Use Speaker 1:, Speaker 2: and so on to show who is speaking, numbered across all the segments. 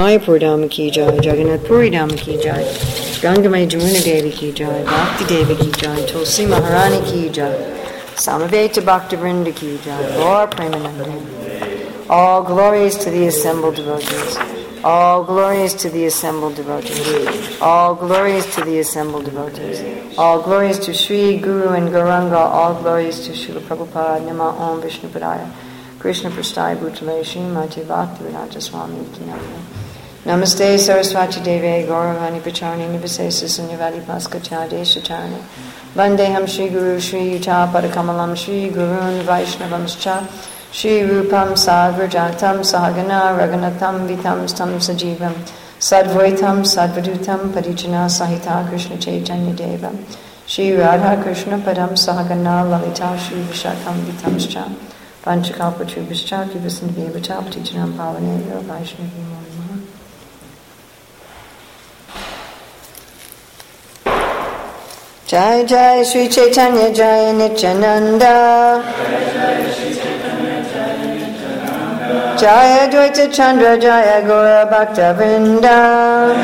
Speaker 1: Dham ki jai, Jagannath Puri Dham ki jai, Gangamai Jamuna Devi ki jai, Bhakti Devi ki jai, Tulsi Maharani ki jai, Samaveta Bhakti Vrinda ki jai, Gaur Premanande. All glories to the assembled devotees. All glories to the assembled devotees. All glories to the assembled devotees. All glories to Sri Guru and Gauranga. All glories to Srila Prabhupada. Nama Om Vishnu Padaya. Krishna Prasthaya Bhutale Srimati Bhakti Vinata Swami Kinaya. Namaste Saraswati Deve Gauravani Pacharni Nivasesa Sunyavadi Paskatya Deshatarni Vandeham Shri Guru Shri Yuta Padakamalam Shri Gurun Vaishnavamscha Shri Rupam Sadvrjatam Sahagana Raghunatham Vitam Stam Sajivam. Sadvaitam Sadvadutam Parichana Sahita Krishna Chaitanya Deva Shri Radha Krishna Padam Sahagana Lalita Shri Vishakam Vitamscha Panchakalpatrubhascha Kivasandhivata Patichanam Pavane Vaishnavi Jai Jai Sri Chaitanya Jai Nityananda. Jaya Dvaita Chandra Jaya Gora Bhakta Vrinda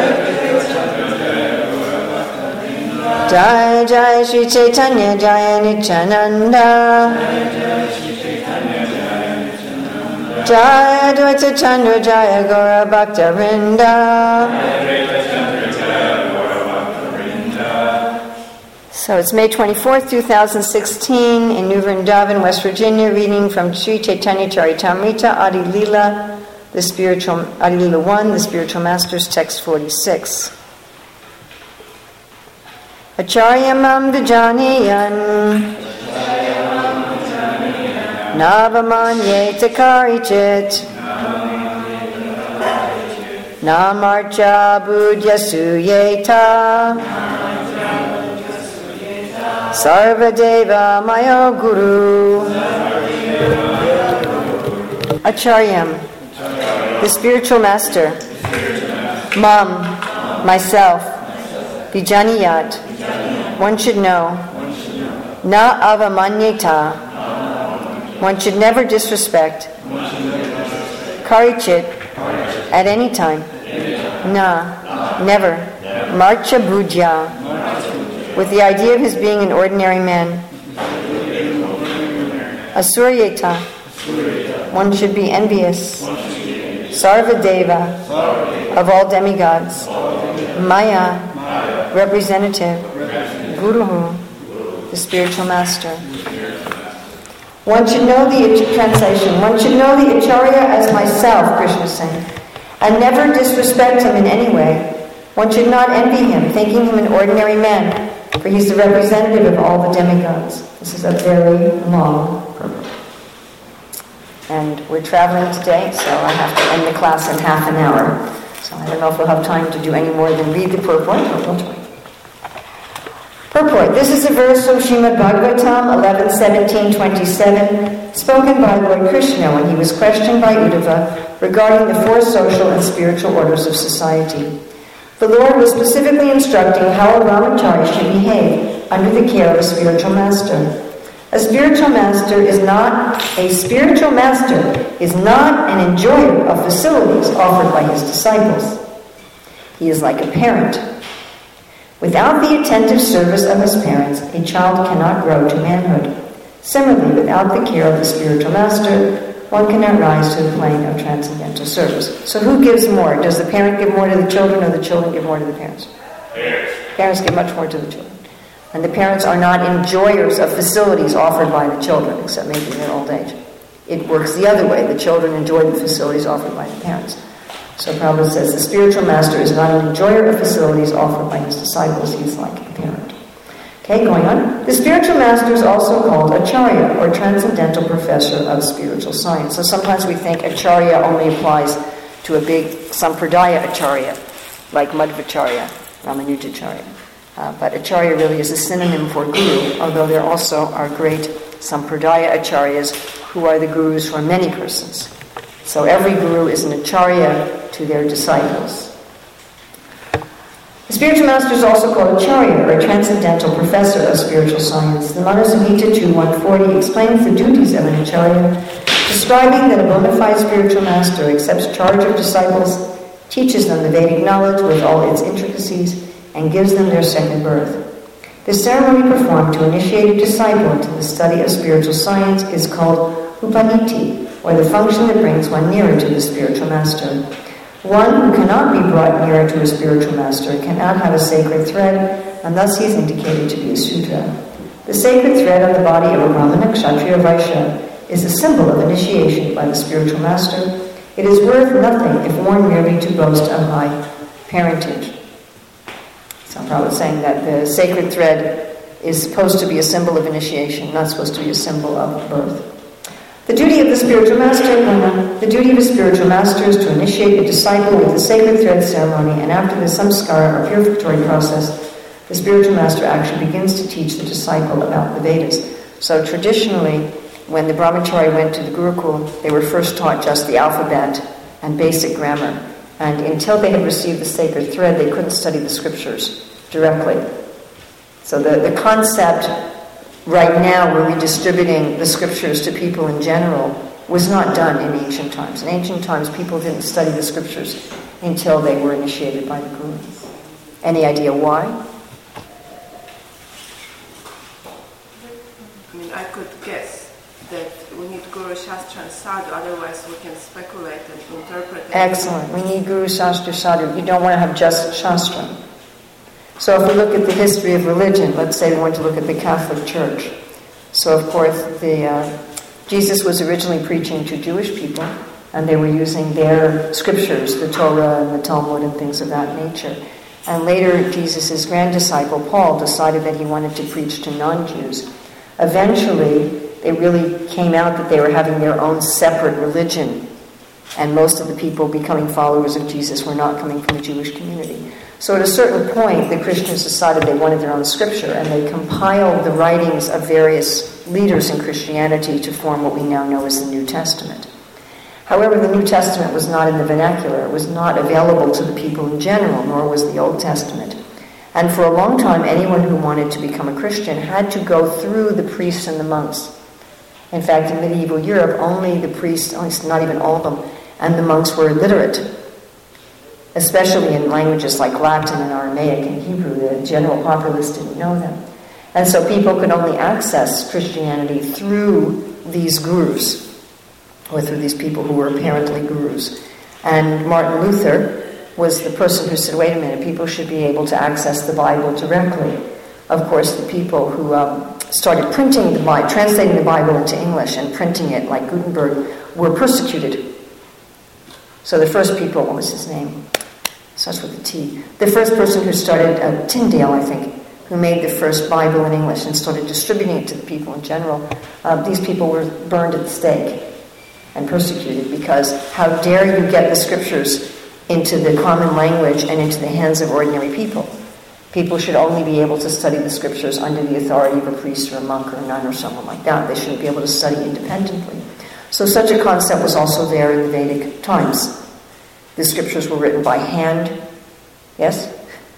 Speaker 1: Jai Jai Sri Chaitanya Jaya Nityananda. Jaya Dvaita Chandra Jaya Gora Bhakta Vrinda So it's May 24th, 2016 in New Vrindavan, West Virginia, reading from Sri Chaitanya Charitamrita, Adi Lila, the spiritual, Adi Lila 1, the spiritual master's text 46. Acharyamam vijaniyan Navamanye takarichit Namarcha budyasuyeta Sarvadeva Mayo Guru Acharyam, the spiritual master. Mam, myself. Vijaniyat, one should know. Na avamanyeta, one should never disrespect. Karichit, at any time. Na, never. Marcha bhujya, with the idea of his being an ordinary man. Asuryeta, one should be envious. Sarvadeva, of all demigods. Maya, representative. Guru, the spiritual master. One should know the translation. One should know the Acharya as myself, Krishna is saying, and never disrespect him in any way. One should not envy him, thinking him an ordinary man for he's the representative of all the demigods. This is a very long purport. And we're traveling today, so I have to end the class in half an hour. So I don't know if we'll have time to do any more than read the purport, but we'll try. Purport. This is a verse from Srimad Bhagavatam 11, 17, 27, spoken by Lord Krishna when he was questioned by Uddhava regarding the four social and spiritual orders of society. The Lord was specifically instructing how a brahmachari should behave under the care of a spiritual master. A spiritual master is not a spiritual master is not an enjoyer of facilities offered by his disciples. He is like a parent. Without the attentive service of his parents, a child cannot grow to manhood. Similarly, without the care of the spiritual master, one cannot rise to the plane of transcendental service. So who gives more? Does the parent give more to the children or the children give more to the parents? Parents. Parents give much more to the children. And the parents are not enjoyers of facilities offered by the children, except maybe in their old age. It works the other way. The children enjoy the facilities offered by the parents. So Prabhupada says the spiritual master is not an enjoyer of facilities offered by his disciples, he's like a parent. Okay, going on. The spiritual master is also called Acharya, or transcendental professor of spiritual science. So sometimes we think Acharya only applies to a big Sampradaya Acharya, like Madhvacharya, Ramanujacharya. Uh, but Acharya really is a synonym for guru, although there also are great Sampradaya Acharyas who are the gurus for many persons. So every guru is an Acharya to their disciples. The spiritual master is also called Acharya, or a transcendental professor of spiritual science. The Manussamhita 2140 explains the duties of an Acharya, describing that a bona fide spiritual master accepts charge of disciples, teaches them the Vedic knowledge with all its intricacies, and gives them their second birth. The ceremony performed to initiate a disciple into the study of spiritual science is called upaniti, or the function that brings one nearer to the spiritual master. One who cannot be brought nearer to a spiritual master cannot have a sacred thread, and thus he is indicated to be a Sudra. The sacred thread on the body of a Brahmana, Kshatriya, Vaishya is a symbol of initiation by the spiritual master. It is worth nothing if worn merely to boast of high parentage. So Prabhupada is saying that the sacred thread is supposed to be a symbol of initiation, not supposed to be a symbol of birth. The duty of the spiritual master, the duty of a spiritual master is to initiate a disciple with the sacred thread ceremony, and after the samskara or purificatory process, the spiritual master actually begins to teach the disciple about the Vedas. So traditionally, when the brahmachari went to the Gurukul, they were first taught just the alphabet and basic grammar. And until they had received the sacred thread, they couldn't study the scriptures directly. So the, the concept right now, we're redistributing the scriptures to people in general, was not done in ancient times. In ancient times, people didn't study the scriptures until they were initiated by the Guru. Any idea why?
Speaker 2: I mean, I could guess that we need Guru Shastra and Sadhu, otherwise we can speculate and interpret.
Speaker 1: Excellent. We need Guru Shastra Sadhu. You don't want to have just Shastra. So if we look at the history of religion, let's say we want to look at the Catholic Church. So of course, the uh, Jesus was originally preaching to Jewish people, and they were using their scriptures, the Torah and the Talmud and things of that nature. And later, Jesus' grand disciple Paul decided that he wanted to preach to non-Jews. Eventually, they really came out that they were having their own separate religion, and most of the people becoming followers of Jesus were not coming from the Jewish community. So at a certain point, the Christians decided they wanted their own scripture, and they compiled the writings of various leaders in Christianity to form what we now know as the New Testament. However, the New Testament was not in the vernacular, it was not available to the people in general, nor was the Old Testament. And for a long time, anyone who wanted to become a Christian had to go through the priests and the monks. In fact, in medieval Europe, only the priests, not even all of them, and the monks were literate, especially in languages like Latin and Aramaic and Hebrew. The general populace didn't know them. And so people could only access Christianity through these gurus, or through these people who were apparently gurus. And Martin Luther was the person who said, wait a minute, people should be able to access the Bible directly. Of course, the people who um, started printing the Bible, translating the Bible into English and printing it, like Gutenberg, were persecuted. So the first people, what was his name? Starts with a T. The first person who started, uh, Tyndale, I think, who made the first Bible in English and started distributing it to the people in general, uh, these people were burned at the stake and persecuted because how dare you get the scriptures into the common language and into the hands of ordinary people. People should only be able to study the scriptures under the authority of a priest or a monk or a nun or someone like that. They shouldn't be able to study independently. So, such a concept was also there in the Vedic times. The scriptures were written by hand, yes?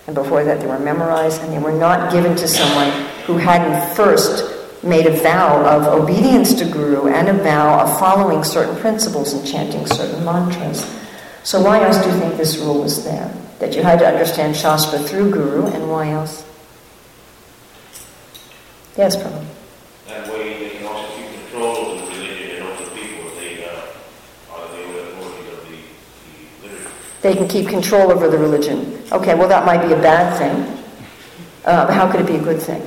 Speaker 1: And before that, they were memorized, and they were not given to someone who hadn't first made a vow of obedience to Guru and a vow of following certain principles and chanting certain mantras. So why else do you think this rule was there? That you had to understand Shastra through Guru, and why else? Yes, Prabhu.
Speaker 3: That way they can also keep control of the religion and of the people if they uh, are the authority of the, the literature.
Speaker 1: They can keep control over the religion. Okay, well that might be a bad thing. Uh, how could it be a good thing?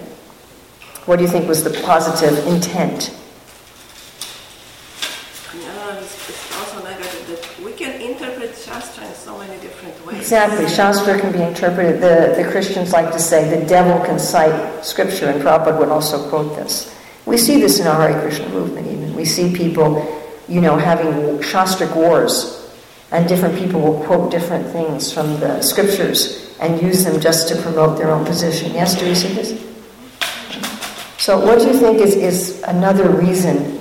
Speaker 1: What do you think was the positive intent? We can interpret Shastra in so many different ways. Exactly. Shastra can be interpreted. The, the Christians like to say the devil can cite scripture, and Prabhupada would also quote this. We see this in our Hare Krishna movement even. We see people, you know, having Shastric wars, and different people will quote different things from the scriptures and use them just to promote their own position. Yes, do you see this? So what do you think is, is another reason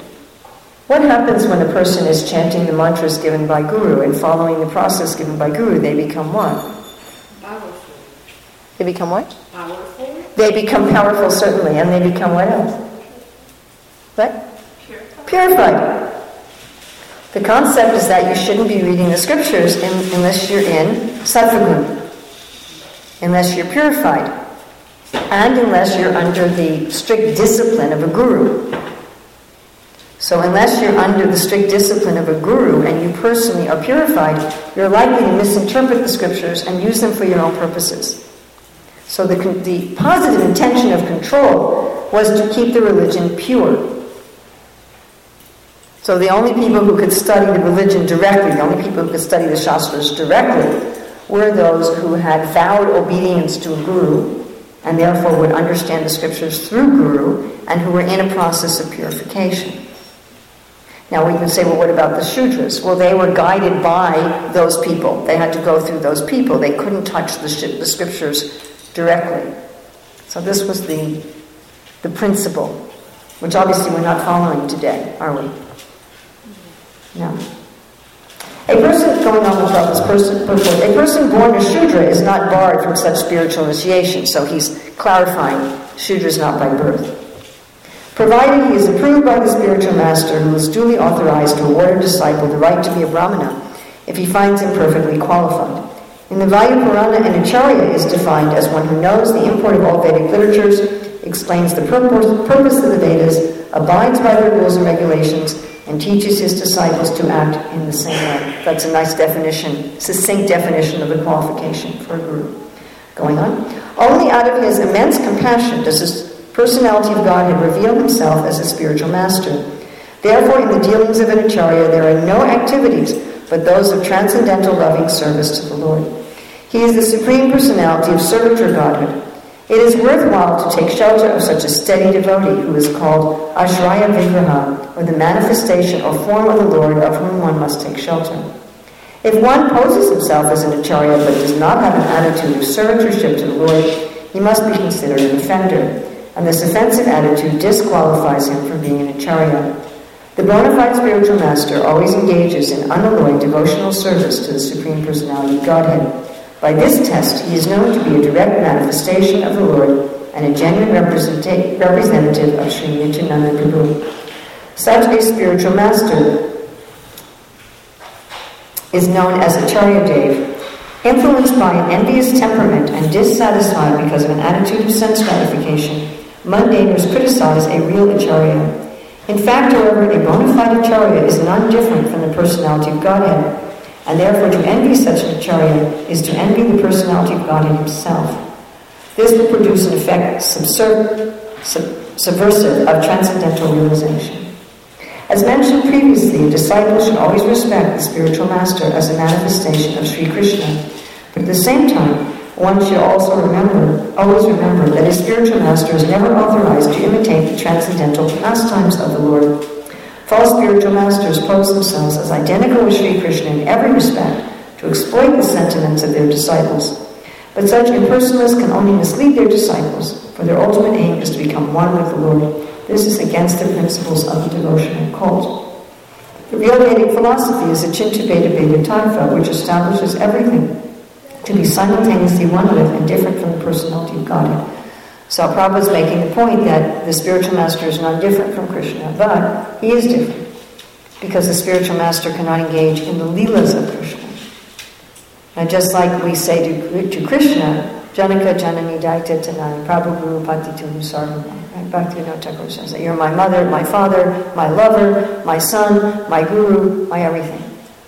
Speaker 1: what happens when a person is chanting the mantras given by Guru and following the process given by Guru? They become what?
Speaker 2: Powerful.
Speaker 1: They become what?
Speaker 2: Powerful.
Speaker 1: They become powerful, certainly, and they become what else? What?
Speaker 2: Purified.
Speaker 1: Purified. The concept is that you shouldn't be reading the scriptures in, unless you're in sattvagun, unless you're purified, and unless you're under the strict discipline of a guru. So, unless you're under the strict discipline of a guru and you personally are purified, you're likely to misinterpret the scriptures and use them for your own purposes. So, the, the positive intention of control was to keep the religion pure. So the only people who could study the religion directly, the only people who could study the Shastras directly, were those who had vowed obedience to a guru and therefore would understand the scriptures through guru and who were in a process of purification. Now we can say, well, what about the Shudras? Well, they were guided by those people. They had to go through those people. They couldn't touch the, the scriptures directly. So this was the, the principle, which obviously we're not following today, are we? No. A person, going on with this person, a person born a Shudra is not barred from such spiritual initiation, so he's clarifying Shudra is not by birth. Provided he is approved by the spiritual master who is duly authorized to award a disciple the right to be a Brahmana, if he finds him perfectly qualified. In the Vayu Purana, an acharya is defined as one who knows the import of all Vedic literatures, explains the purpose, purpose of the Vedas, abides by their rules and regulations, and teaches his disciples to act in the same way. That's a nice definition, succinct definition of the qualification for a guru. Going on. Only out of his immense compassion does his personality of Godhead reveal himself as a spiritual master. Therefore, in the dealings of an acharya, there are no activities but those of transcendental loving service to the Lord. He is the supreme personality of servitor Godhead. It is worthwhile to take shelter of such a steady devotee who is called Ashraya Vigraha, or the manifestation or form of the Lord of whom one must take shelter. If one poses himself as an acharya but does not have an attitude of servitorship to the Lord, he must be considered an offender, and this offensive attitude disqualifies him from being an acharya. The bona fide spiritual master always engages in unalloyed devotional service to the Supreme Personality of Godhead. By this test, he is known to be a direct manifestation of the Lord and a genuine representative of Sri Nityananda Prabhu. Such a spiritual master is known as Acharya Dev. Influenced by an envious temperament and dissatisfied because of an attitude of sense gratification, mundaners criticize a real Acharya. In fact, however, a bona fide Acharya is none different from the personality of Godhead and therefore, to envy such an acharya is to envy the personality of God in himself. This will produce an effect sub- subversive of transcendental realization. As mentioned previously, a disciple should always respect the spiritual master as a manifestation of Sri Krishna. But at the same time, one should also remember, always remember, that a spiritual master is never authorized to imitate the transcendental pastimes of the Lord False spiritual masters pose themselves as identical with Sri Krishna in every respect to exploit the sentiments of their disciples. But such impersonalists can only mislead their disciples, for their ultimate aim is to become one with the Lord. This is against the principles of the devotional cult. The real Vedic philosophy is a Chintaveda Veda Tattva, which establishes everything to be simultaneously one with and different from the personality of Godhead. So Prabhupada is making the point that the spiritual master is not different from Krishna, but he is different because the spiritual master cannot engage in the leelas of Krishna. And just like we say to, to Krishna, Janaka Janani Daita Tanani, Prabhu Guru Pati Tunu Sarvama. Right? Bhaktivinoda Thakur says you're my mother, my father, my lover, my son, my guru, my everything.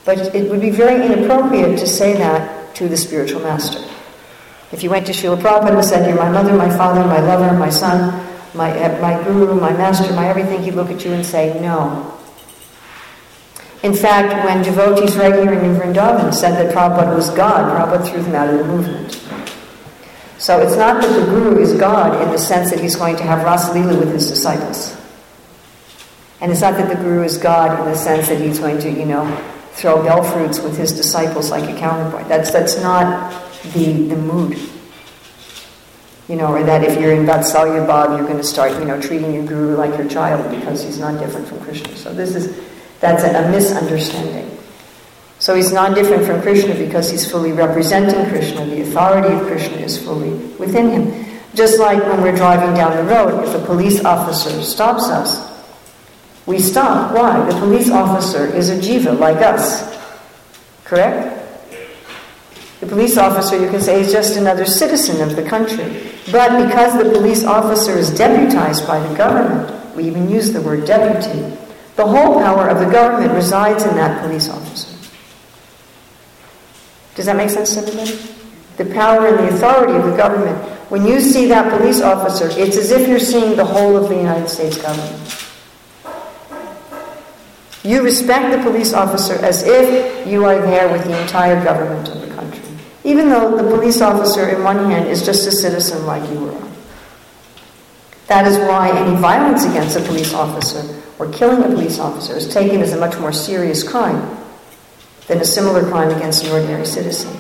Speaker 1: But it would be very inappropriate to say that to the spiritual master. If you went to Srila Prabhupada and said, You're my mother, my father, my lover, my son, my, uh, my guru, my master, my everything, he'd look at you and say, No. In fact, when devotees right here in New Vrindavan said that Prabhupada was God, Prabhupada threw them out of the movement. So it's not that the guru is God in the sense that he's going to have Rasalila with his disciples. And it's not that the guru is God in the sense that he's going to, you know, throw bell fruits with his disciples like a counterpoint. That's, that's not the, the mood. You know, or that if you're in Vatsalya Bhav, you're going to start, you know, treating your guru like your child because he's not different from Krishna. So this is, that's a, a misunderstanding. So he's not different from Krishna because he's fully representing Krishna. The authority of Krishna is fully within him. Just like when we're driving down the road, if a police officer stops us, We stop. Why? The police officer is a jiva like us. Correct? The police officer, you can say, is just another citizen of the country. But because the police officer is deputized by the government, we even use the word deputy, the whole power of the government resides in that police officer. Does that make sense to everybody? The power and the authority of the government. When you see that police officer, it's as if you're seeing the whole of the United States government. You respect the police officer as if you are there with the entire government of the. Even though the police officer, in one hand, is just a citizen like you I. That is why any violence against a police officer or killing a police officer is taken as a much more serious crime than a similar crime against an ordinary citizen,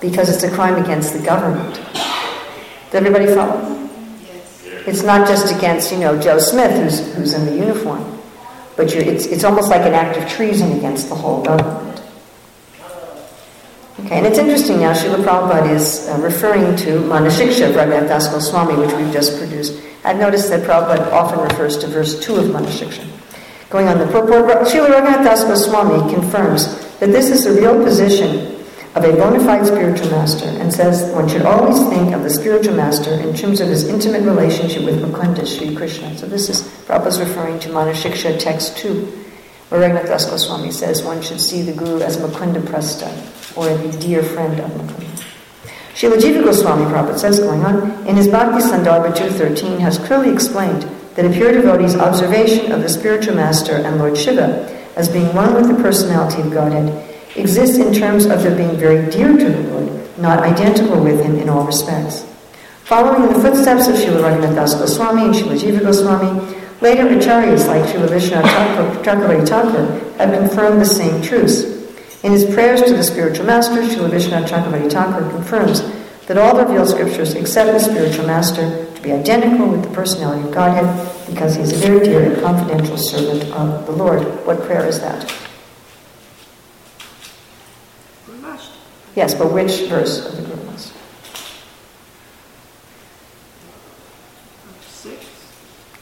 Speaker 1: because it's a crime against the government. Does everybody follow?
Speaker 2: Yes.
Speaker 1: It's not just against, you know, Joe Smith who's, who's in the uniform, but it's, it's almost like an act of treason against the whole government. Okay, and it's interesting now, Srila Prabhupada is uh, referring to Manashiksha Raghunath Das Goswami, which we've just produced. I've noticed that Prabhupada often refers to verse 2 of Manashiksha. Going on the purport, Srila Raghunath Das Goswami confirms that this is the real position of a bona fide spiritual master and says one should always think of the spiritual master in terms of his intimate relationship with Mukunda, Sri Krishna. So this is, Prabhupada's referring to Manashiksha text 2 where Raghunath Das Goswami says one should see the Guru as Mukunda Prestha, or the dear friend of Mukunda. Srila Jiva Goswami Prabhupada says, going on, in his Bhakti Sandarbha 2.13 has clearly explained that a pure devotee's observation of the spiritual master and Lord Shiva as being one with the personality of Godhead exists in terms of their being very dear to the Lord, not identical with him in all respects. Following in the footsteps of Srila Raghunath Goswami and Srila Jiva Goswami, Later acharyas like Srila Chakravarti Thakur have confirmed the same truths. In his prayers to the spiritual master, Srila Vishwanath Chakravarti Thakur confirms that all the revealed scriptures accept the spiritual master to be identical with the personality of Godhead because he is a very dear and confidential servant of the Lord. What prayer is that? Yes, but which verse of the Guru Master?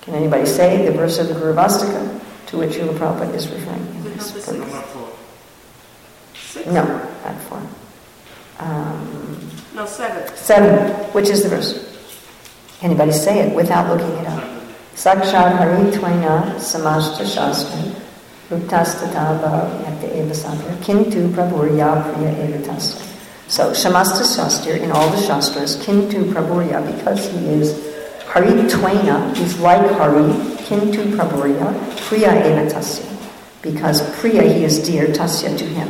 Speaker 1: Can anybody say the verse of the Gurvastaka to which Srila Prabhupada is referring?
Speaker 2: Six.
Speaker 1: no, not four. Um,
Speaker 2: no, seven.
Speaker 1: Seven. Which is the verse? Anybody say it without looking it up? Sakshat Hari Twaina Samashta Shastra Ruptastatava Yakta Eva Sadhya Kintu Prabhurya Priya Evatastra. So Shamasta Shastra in all the Shastras, Kintu Prabhurya, because he is Hari Twaina is like Hari, Kintu Prabhurya, Priya Eva Tasya. Because Priya, he is dear, Tasya to him.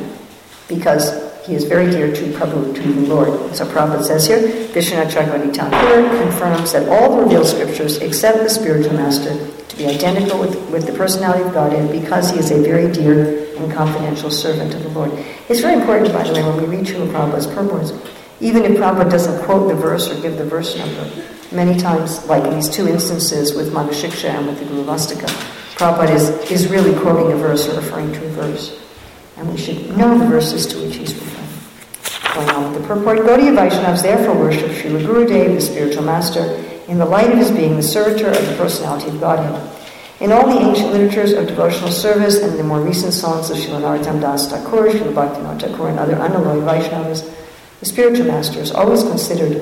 Speaker 1: Because he is very dear to Prabhu, to the Lord. So Prabhupada says here, Vishwanath Chakravarti confirms that all the revealed scriptures accept the spiritual master to be identical with, with the personality of Godhead because he is a very dear and confidential servant of the Lord. It's very important, by the way, when we read Srila Prabhupada's purports, even if Prabhupada doesn't quote the verse or give the verse number, many times, like in these two instances with Manashiksha and with the Gurvastaka, Prabhupada is, is really quoting a verse or referring to a verse. And we should know the verses to which he's referring. Going on with the purport, Gaudiya Vaishnavas therefore worship Srila Gurudev, the spiritual master, in the light of his being the servitor of the personality of Godhead. In all the ancient literatures of devotional service and the more recent songs of Srila Narottam Das Thakur, Srila Bhaktivinoda Thakur, and other unalloyed Vaishnavas, the spiritual master is always considered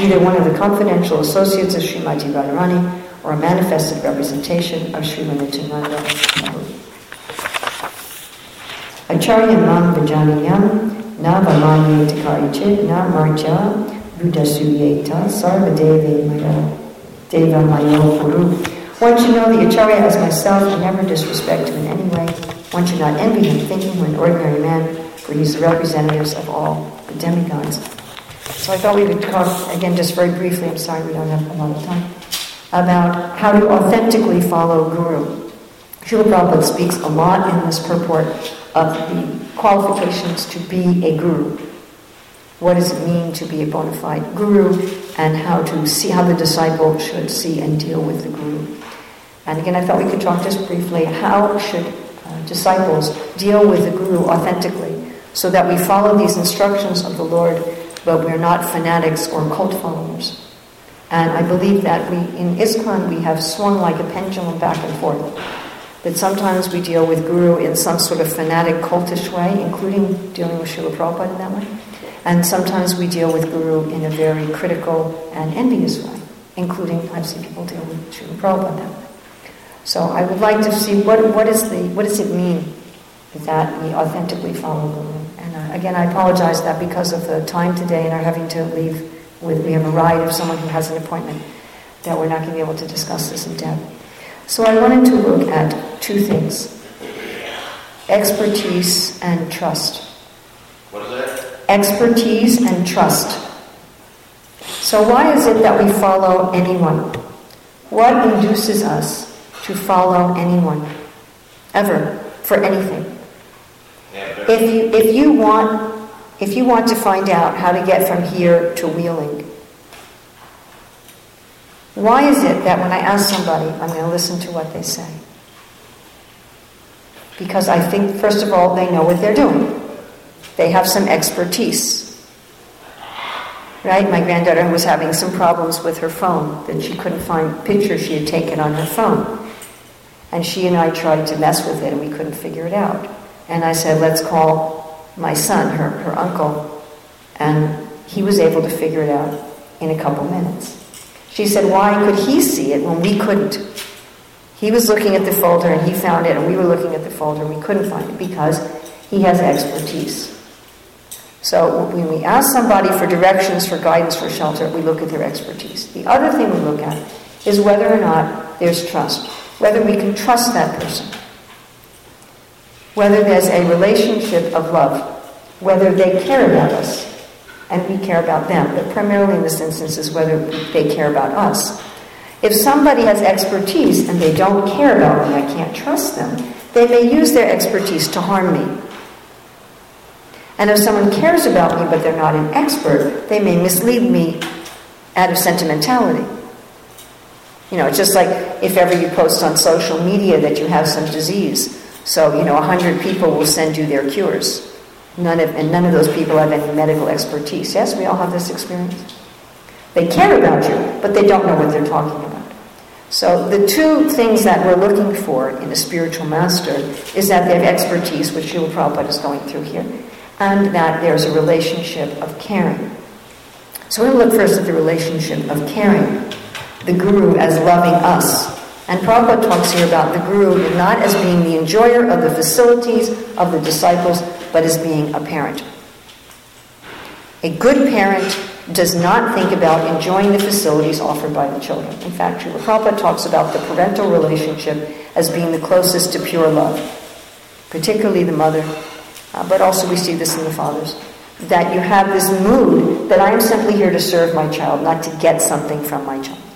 Speaker 1: either one of the confidential associates of Srimati Radharani or a manifested representation of Srila Nityananda Acharya Mam Vajaniyam Na Vamanye Takarichit Na Marja Buddhasuyeta Sarvadeve Maya Deva Mayo Guru. One should know the Acharya as myself and never disrespect him in any way. One should not envy him, thinking him an ordinary man, for he is the representatives of all the demigods. So I thought we would talk, again, just very briefly, I'm sorry we don't have a lot of time, about how to authentically follow Guru. Srila Prabhupada speaks a lot in this purport of the qualifications to be a Guru. What does it mean to be a bona fide Guru, and how to see how the disciple should see and deal with the Guru. And again, I thought we could talk just briefly how should uh, disciples deal with the Guru authentically so that we follow these instructions of the Lord, but we're not fanatics or cult followers. And I believe that we, in ISKCON, we have swung like a pendulum back and forth. That sometimes we deal with Guru in some sort of fanatic cultish way, including dealing with Srila Prabhupada in that way. And sometimes we deal with Guru in a very critical and envious way, including I've seen people deal with Srila Prabhupada that way. So I would like to see what, what, is the, what does it mean that we authentically follow Guru. And uh, again, I apologize that because of the time today and our having to leave with, we have a ride of someone who has an appointment, that we're not going to be able to discuss this in depth. So I wanted to look at two things expertise and trust.
Speaker 3: What is that?
Speaker 1: Expertise and trust. So, why is it that we follow anyone? What induces us to follow anyone? Ever, for anything. If you, if you want, if you want to find out how to get from here to Wheeling, why is it that when I ask somebody, I'm going to listen to what they say? Because I think, first of all, they know what they're doing. They have some expertise. Right? My granddaughter was having some problems with her phone, that she couldn't find pictures she had taken on her phone. And she and I tried to mess with it, and we couldn't figure it out. And I said, let's call my son, her, her uncle. And he was able to figure it out in a couple minutes. She said, why could he see it when we couldn't? He was looking at the folder and he found it, and we were looking at the folder and we couldn't find it because he has expertise. So when we ask somebody for directions, for guidance, for shelter, we look at their expertise. The other thing we look at is whether or not there's trust, whether we can trust that person whether there's a relationship of love, whether they care about us and we care about them, but primarily in this instance is whether they care about us. If somebody has expertise and they don't care about me, I can't trust them, they may use their expertise to harm me. And if someone cares about me but they're not an expert, they may mislead me out of sentimentality. You know, it's just like if ever you post on social media that you have some disease, so, you know, 100 people will send you their cures. None of, and none of those people have any medical expertise. Yes, we all have this experience. They care about you, but they don't know what they're talking about. So the two things that we're looking for in a spiritual master is that they have expertise, which Srila Prabhupada is going through here, and that there's a relationship of caring. So we're going to look first at the relationship of caring. The Guru as loving us, and Prabhupada talks here about the Guru not as being the enjoyer of the facilities of the disciples, but as being a parent. A good parent does not think about enjoying the facilities offered by the children. In fact, Srila Prabhupada talks about the parental relationship as being the closest to pure love, particularly the mother, uh, but also we see this in the fathers. That you have this mood that I am simply here to serve my child, not to get something from my child.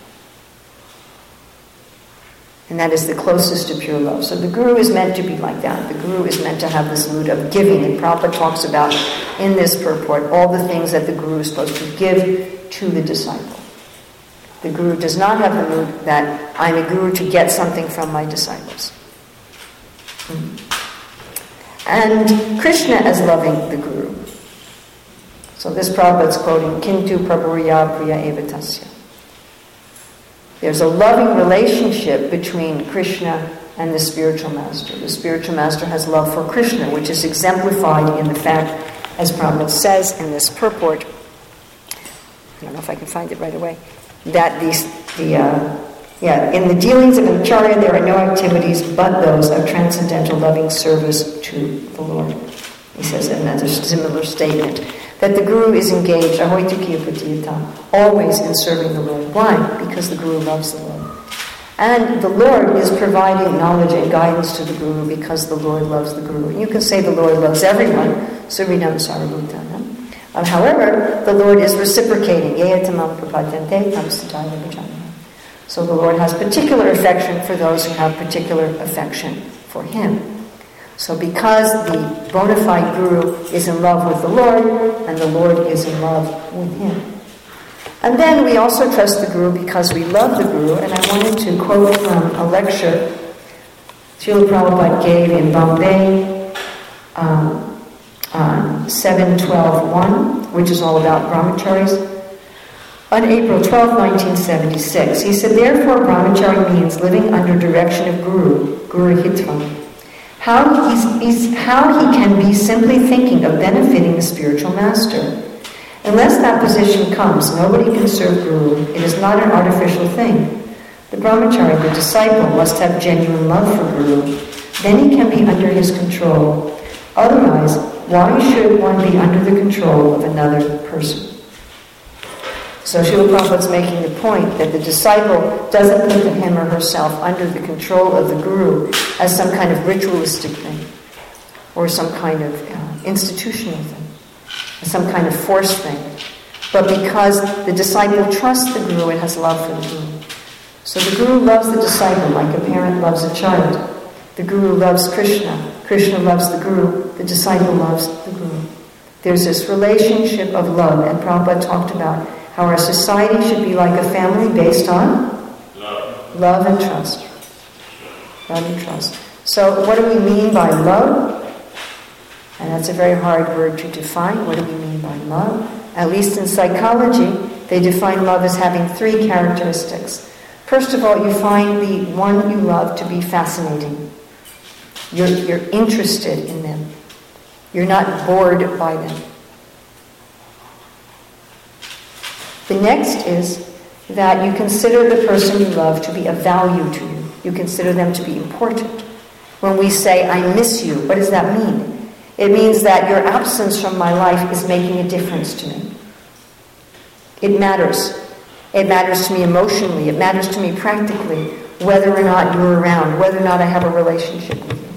Speaker 1: And that is the closest to pure love. So the guru is meant to be like that. The guru is meant to have this mood of giving. And Prabhupada talks about in this purport all the things that the guru is supposed to give to the disciple. The guru does not have the mood that I'm a guru to get something from my disciples. Mm. And Krishna as loving the guru. So this Prabhupada is quoting Kintu Prabhuriya Priya Evatasya. There's a loving relationship between Krishna and the spiritual master. The spiritual master has love for Krishna, which is exemplified in the fact, as Prabhupada says in this purport, I don't know if I can find it right away, that these, the, uh, yeah, in the dealings of Acharya, there are no activities but those of transcendental loving service to the Lord. He says in another similar statement that the Guru is engaged, always in serving the Lord. Why? Because the Guru loves the Lord. And the Lord is providing knowledge and guidance to the Guru because the Lord loves the Guru. You can say the Lord loves everyone, Surinam Sarabhutana. Uh, however, the Lord is reciprocating. So the Lord has particular affection for those who have particular affection for Him. So because the bona fide guru is in love with the Lord, and the Lord is in love with him. And then we also trust the guru because we love the guru, and I wanted to quote from a lecture Srila Prabhupada gave in Bombay um, on 7.12.1, which is all about brahmacharis. on April 12, 1976. He said, Therefore, brahmachari means living under direction of Guru, Guru Hitvam. How, he's, he's, how he can be simply thinking of benefiting the spiritual master. Unless that position comes, nobody can serve Guru. It is not an artificial thing. The brahmachari, the disciple, must have genuine love for Guru. Then he can be under his control. Otherwise, why should one be under the control of another person? So Srila Prabhupada's making the point that the disciple doesn't put him or herself under the control of the guru as some kind of ritualistic thing or some kind of uh, institutional thing, some kind of force thing, but because the disciple trusts the guru and has love for the guru. So the guru loves the disciple like a parent loves a child. The guru loves Krishna. Krishna loves the guru. The disciple loves the guru. There's this relationship of love, and Prabhupada talked about our society should be like a family based on
Speaker 3: Love.
Speaker 1: love and trust. Love and trust. So, what do we mean by love? And that's a very hard word to define. What do we mean by love? At least in psychology, they define love as having three characteristics. First of all, you find the one you love to be fascinating. You're, you're interested in them. You're not bored by them. The next is that you consider the person you love to be of value to you. You consider them to be important. When we say, I miss you, what does that mean? It means that your absence from my life is making a difference to me. It matters. It matters to me emotionally. It matters to me practically, whether or not you're around, whether or not I have a relationship with you.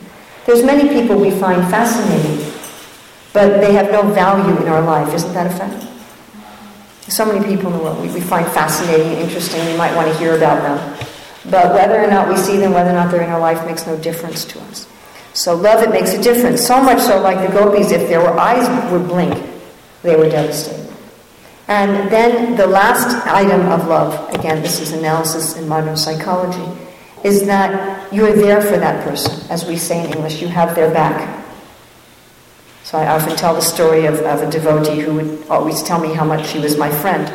Speaker 1: There's many people we find fascinating, but they have no value in our life. Isn't that a fact? So many people in the world we, we find fascinating and interesting. We might want to hear about them. But whether or not we see them, whether or not they're in our life, makes no difference to us. So love, it makes a difference. So much so, like the gopis, if their eyes would blink, they were devastated. And then the last item of love, again, this is analysis in modern psychology, is that you're there for that person. As we say in English, you have their back. So I often tell the story of, of a devotee who would always tell me how much she was my friend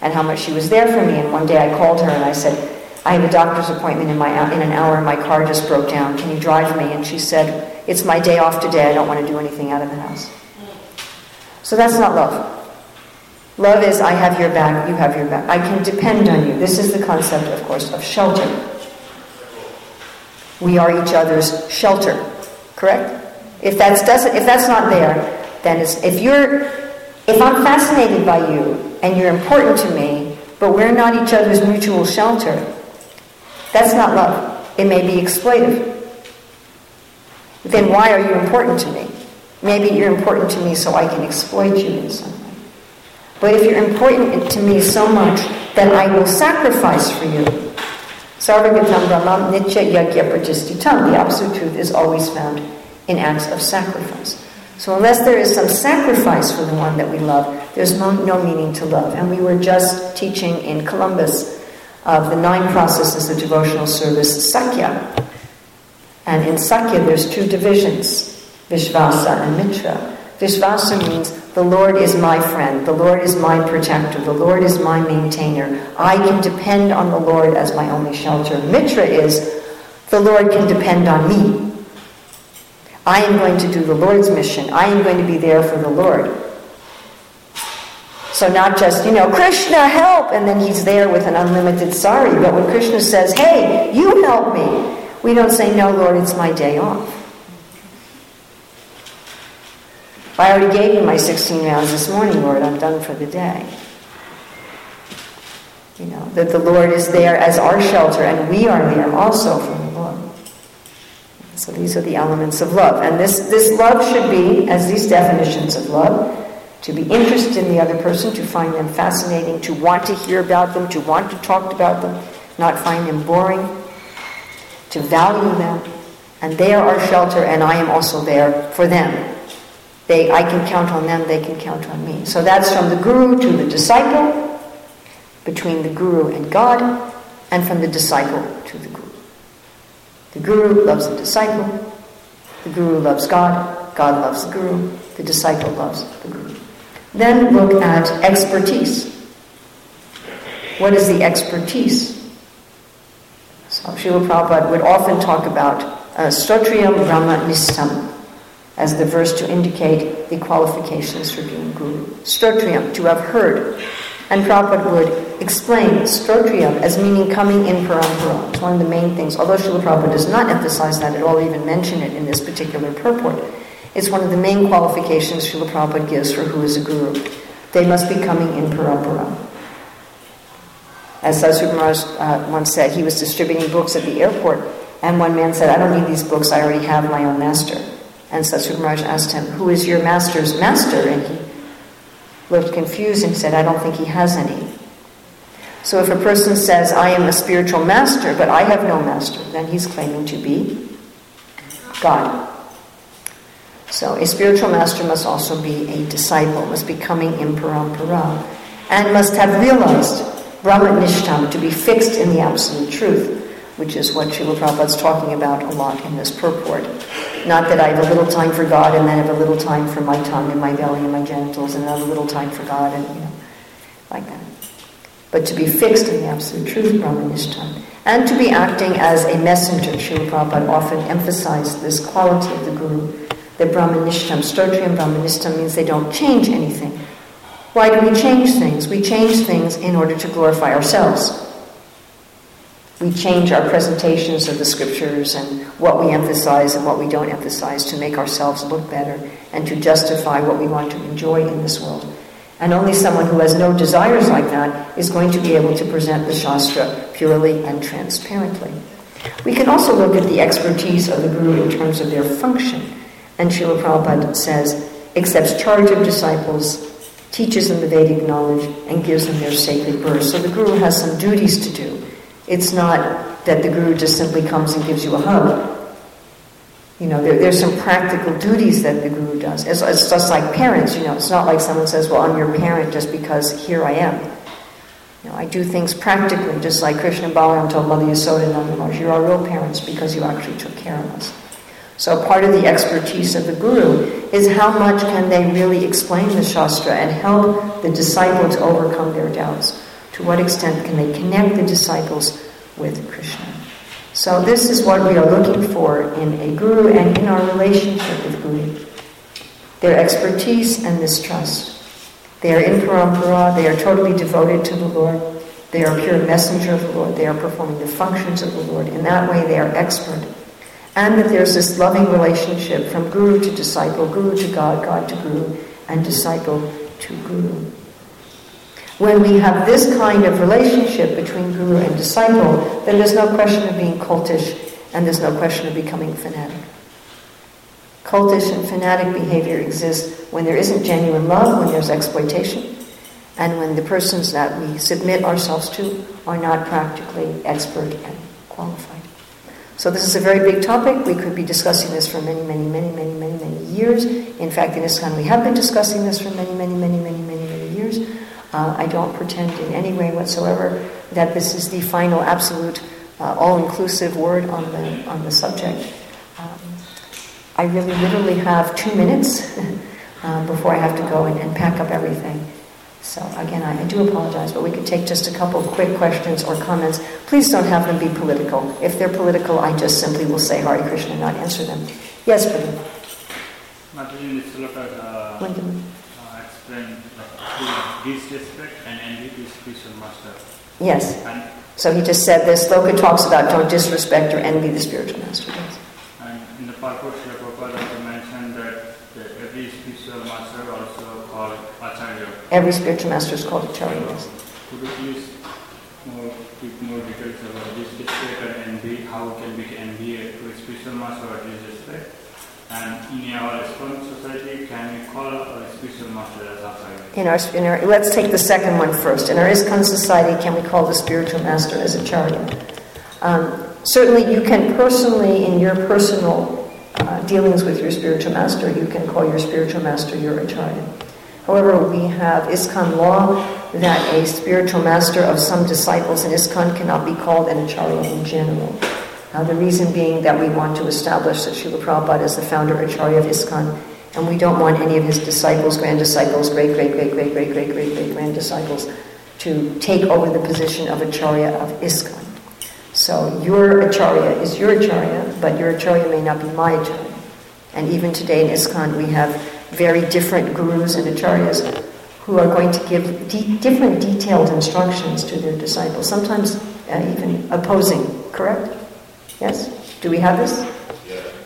Speaker 1: and how much she was there for me. And one day I called her and I said, I have a doctor's appointment in, my, in an hour and my car just broke down. Can you drive me? And she said, It's my day off today. I don't want to do anything out of the house. So that's not love. Love is I have your back, you have your back. I can depend on you. This is the concept, of course, of shelter. We are each other's shelter. Correct? If that's doesn't if that's not there, then it's if you're if I'm fascinated by you and you're important to me, but we're not each other's mutual shelter, that's not love. It may be exploitive. Then why are you important to me? Maybe you're important to me so I can exploit you in some way. But if you're important to me so much that I will sacrifice for you, Sarvagatam Brahmam Nitya Yagya Prajistitam, the absolute truth is always found in acts of sacrifice. So unless there is some sacrifice for the one that we love, there's no, no meaning to love. And we were just teaching in Columbus of the nine processes of devotional service, Sakhya. And in Sakhya there's two divisions, Vishvasa and Mitra. Vishvasa means the Lord is my friend, the Lord is my protector, the Lord is my maintainer. I can depend on the Lord as my only shelter. Mitra is the Lord can depend on me. I am going to do the Lord's mission. I am going to be there for the Lord. So not just, you know, Krishna, help, and then he's there with an unlimited sorry. But when Krishna says, hey, you help me, we don't say, no, Lord, it's my day off. I already gave you my 16 rounds this morning, Lord. I'm done for the day. You know, that the Lord is there as our shelter, and we are there also for the Lord. So these are the elements of love. And this, this love should be, as these definitions of love, to be interested in the other person, to find them fascinating, to want to hear about them, to want to talk about them, not find them boring, to value them. And they are our shelter, and I am also there for them. They, I can count on them, they can count on me. So that's from the guru to the disciple, between the guru and God, and from the disciple to the guru. The guru loves the disciple, the guru loves God, God loves the guru, the disciple loves the guru. Then look at expertise. What is the expertise? So Srila Prabhupada would often talk about uh, Shrotriyam Brahma Nistam as the verse to indicate the qualifications for being guru. Shrotriyam, to have heard. And Prabhupada would explain Shrotriyam as meaning coming in parampara. It's one of the main things. Although Srila Prabhupada does not emphasize that at all, even mention it in this particular purport. It's one of the main qualifications Srila Prabhupada gives for who is a guru. They must be coming in parampara. As Sadhguru Maharaj uh, once said, he was distributing books at the airport, and one man said, I don't need these books, I already have my own master. And Sadhguru Maharaj asked him, Who is your master's master? And he looked confused and said, I don't think he has any. So if a person says, I am a spiritual master, but I have no master, then he's claiming to be God. So a spiritual master must also be a disciple, must be coming in parampara, and must have realized Brahmanishtam, to be fixed in the absolute truth, which is what Srila Prabhupada is talking about a lot in this purport. Not that I have a little time for God and then have a little time for my tongue and my belly and my genitals and another little time for God and, you know, like that. But to be fixed in the absolute truth, Brahmanishtam. And to be acting as a messenger. Srila Prabhupada often emphasized this quality of the Guru. That Brahmanishtam, Shrotriyam Brahmanishtam means they don't change anything. Why do we change things? We change things in order to glorify ourselves. We change our presentations of the scriptures and what we emphasize and what we don't emphasize to make ourselves look better and to justify what we want to enjoy in this world. And only someone who has no desires like that is going to be able to present the Shastra purely and transparently. We can also look at the expertise of the Guru in terms of their function. And Srila Prabhupada says, accepts charge of disciples, teaches them the Vedic knowledge, and gives them their sacred birth. So the Guru has some duties to do. It's not that the Guru just simply comes and gives you a hug. You know, there, there's some practical duties that the Guru does. It's, it's, just like parents, you know. It's not like someone says, well, I'm your parent just because here I am. You know, I do things practically, just like Krishna and Balaram told Mother Yasoda and Nanda you're our real parents because you actually took care of us. So part of the expertise of the guru is how much can they really explain the Shastra and help the disciple to overcome their doubts. To what extent can they connect the disciples with Krishna? So this is what we are looking for in a guru and in our relationship with guru. Their expertise and this trust. They are in parampara, they are totally devoted to the Lord, they are pure messenger of the Lord, they are performing the functions of the Lord. In that way they are expert and that there's this loving relationship from guru to disciple, guru to God, God to guru, and disciple to guru. When we have this kind of relationship between guru and disciple, then there's no question of being cultish and there's no question of becoming fanatic. Cultish and fanatic behavior exists when there isn't genuine love, when there's exploitation, and when the persons that we submit ourselves to are not practically expert and qualified. So this is a very big topic. We could be discussing this for many, many, many, many, many, many years. In fact, in ISKCON we have been discussing this for many, many, many, many. Uh, I don't pretend in any way whatsoever that this is the final, absolute, uh, all-inclusive word on the on the subject. Um, I really literally have two minutes um, before I have to go and, and pack up everything. So again, I, I, do apologize, but we could take just a couple of quick questions or comments. Please don't have them be political. If they're political, I just simply will say Hare Krishna and not answer them. Yes, brother.
Speaker 4: Mataji, uh, uh, explained like, disrespect and envy to spiritual master.
Speaker 1: Yes. And so he just said this. Loka talks about don't disrespect or envy the spiritual master. Yes.
Speaker 4: And in the purport, Prabhupada also mentioned that every spiritual master also called Acharya.
Speaker 1: Every spiritual master is called Acharya, yes.
Speaker 4: Could you please more, give more details about this respect and envy, how can we envy to a spiritual master or disrespect? And in our ISKCON society, can we call a spiritual master as Acharya?
Speaker 1: In our, in our, let's take the second one first. In our ISKCON society, can we call the spiritual master as Acharya? Um, certainly, you can personally, in your personal uh, dealings with your spiritual master, you can call your spiritual master your acharya. However, we have ISKCON law that a spiritual master of some disciples in ISKCON cannot be called an acharya in general. Uh, the reason being that we want to establish that Srila Prabhupada is the founder acharya of ISKCON, and we don't want any of his disciples, grand disciples, great, great, great, great, great, great, great, great grand disciples to take over the position of Acharya of ISKCON. So your Acharya is your Acharya, but your Acharya may not be my Acharya. And even today in ISKCON, we have very different gurus and Acharyas who are going to give de- different detailed instructions to their disciples, sometimes uh, even opposing, correct? Yes? Do we have this?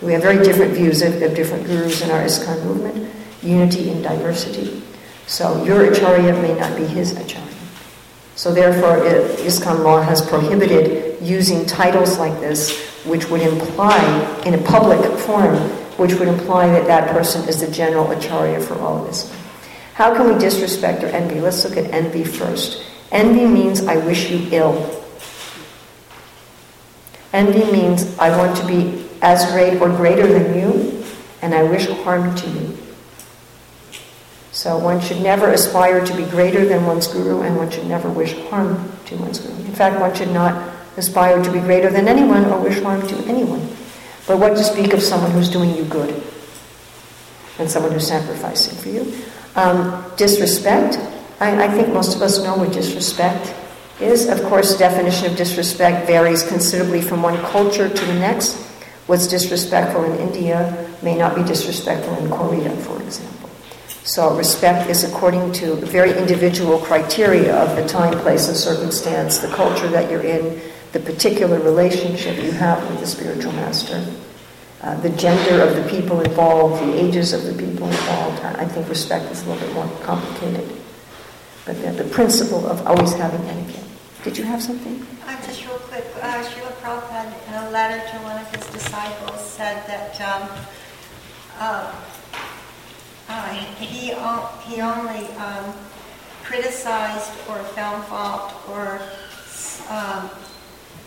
Speaker 1: We have very different views of, of different gurus in our ISKCON movement, unity in diversity. So your Acharya may not be his Acharya. So therefore, ISKCON law has prohibited using titles like this, which would imply, in a public forum, which would imply that that person is the general Acharya for all of us. How can we disrespect or envy? Let's look at envy first. Envy means I wish you ill. Envy means I want to be as great or greater than you, and I wish harm to you. So one should never aspire to be greater than one's guru, and one should never wish harm to one's guru. In fact, one should not aspire to be greater than anyone or wish harm to anyone. But what to speak of someone who's doing you good and someone who's sacrificing for you? Um, disrespect. I, I think most of us know what disrespect is. Of course, the definition of disrespect varies considerably from one culture to the next. What's disrespectful in India may not be disrespectful in Korea, for example. So, respect is according to very individual criteria of the time, place, and circumstance, the culture that you're in, the particular relationship you have with the spiritual master, uh, the gender of the people involved, the ages of the people involved. I think respect is a little bit more complicated. But the, the principle of always having etiquette. Did you have something?
Speaker 5: Uh, just real quick, uh, Srila Prabhupada, in a letter to one of his disciples, said that um, uh, uh, he, he only um, criticized or found fault or um,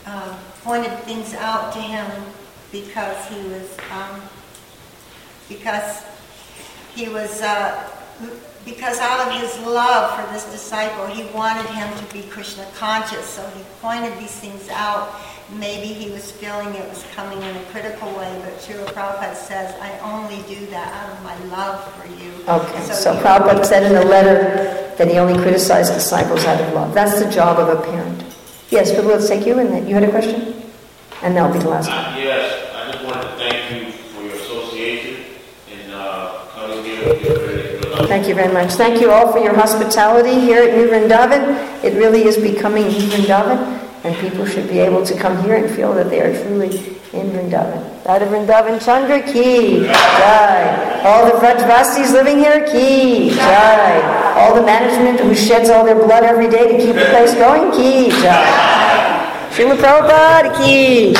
Speaker 5: uh, pointed things out to him because he was um, because he was uh, because out of his love for this disciple, he wanted him to be Krishna conscious. So he pointed these things out. Maybe he was feeling it was coming in a critical way, but Srila Prabhupada says, I only do that out of my love for you.
Speaker 1: Okay, so, so Prabhupada said in the letter that he only criticized disciples out of love. That's the job of a parent. Yes, but let's take you, and you had a question? And that'll be the last one.
Speaker 3: Uh, yes, I just wanted to thank you for your association and uh, coming here.
Speaker 1: Thank you very much. Thank you all for your hospitality here at New Vrindavan. It really is becoming New Vrindavan, and people should be able to come here and feel that they are truly in Vrindavan. Radha Vrindavan Chandra ki jai. All the Vrajvasis living here ki jai. All the management who sheds all their blood every day to keep the place going ki jai. Srila Prabhupada ki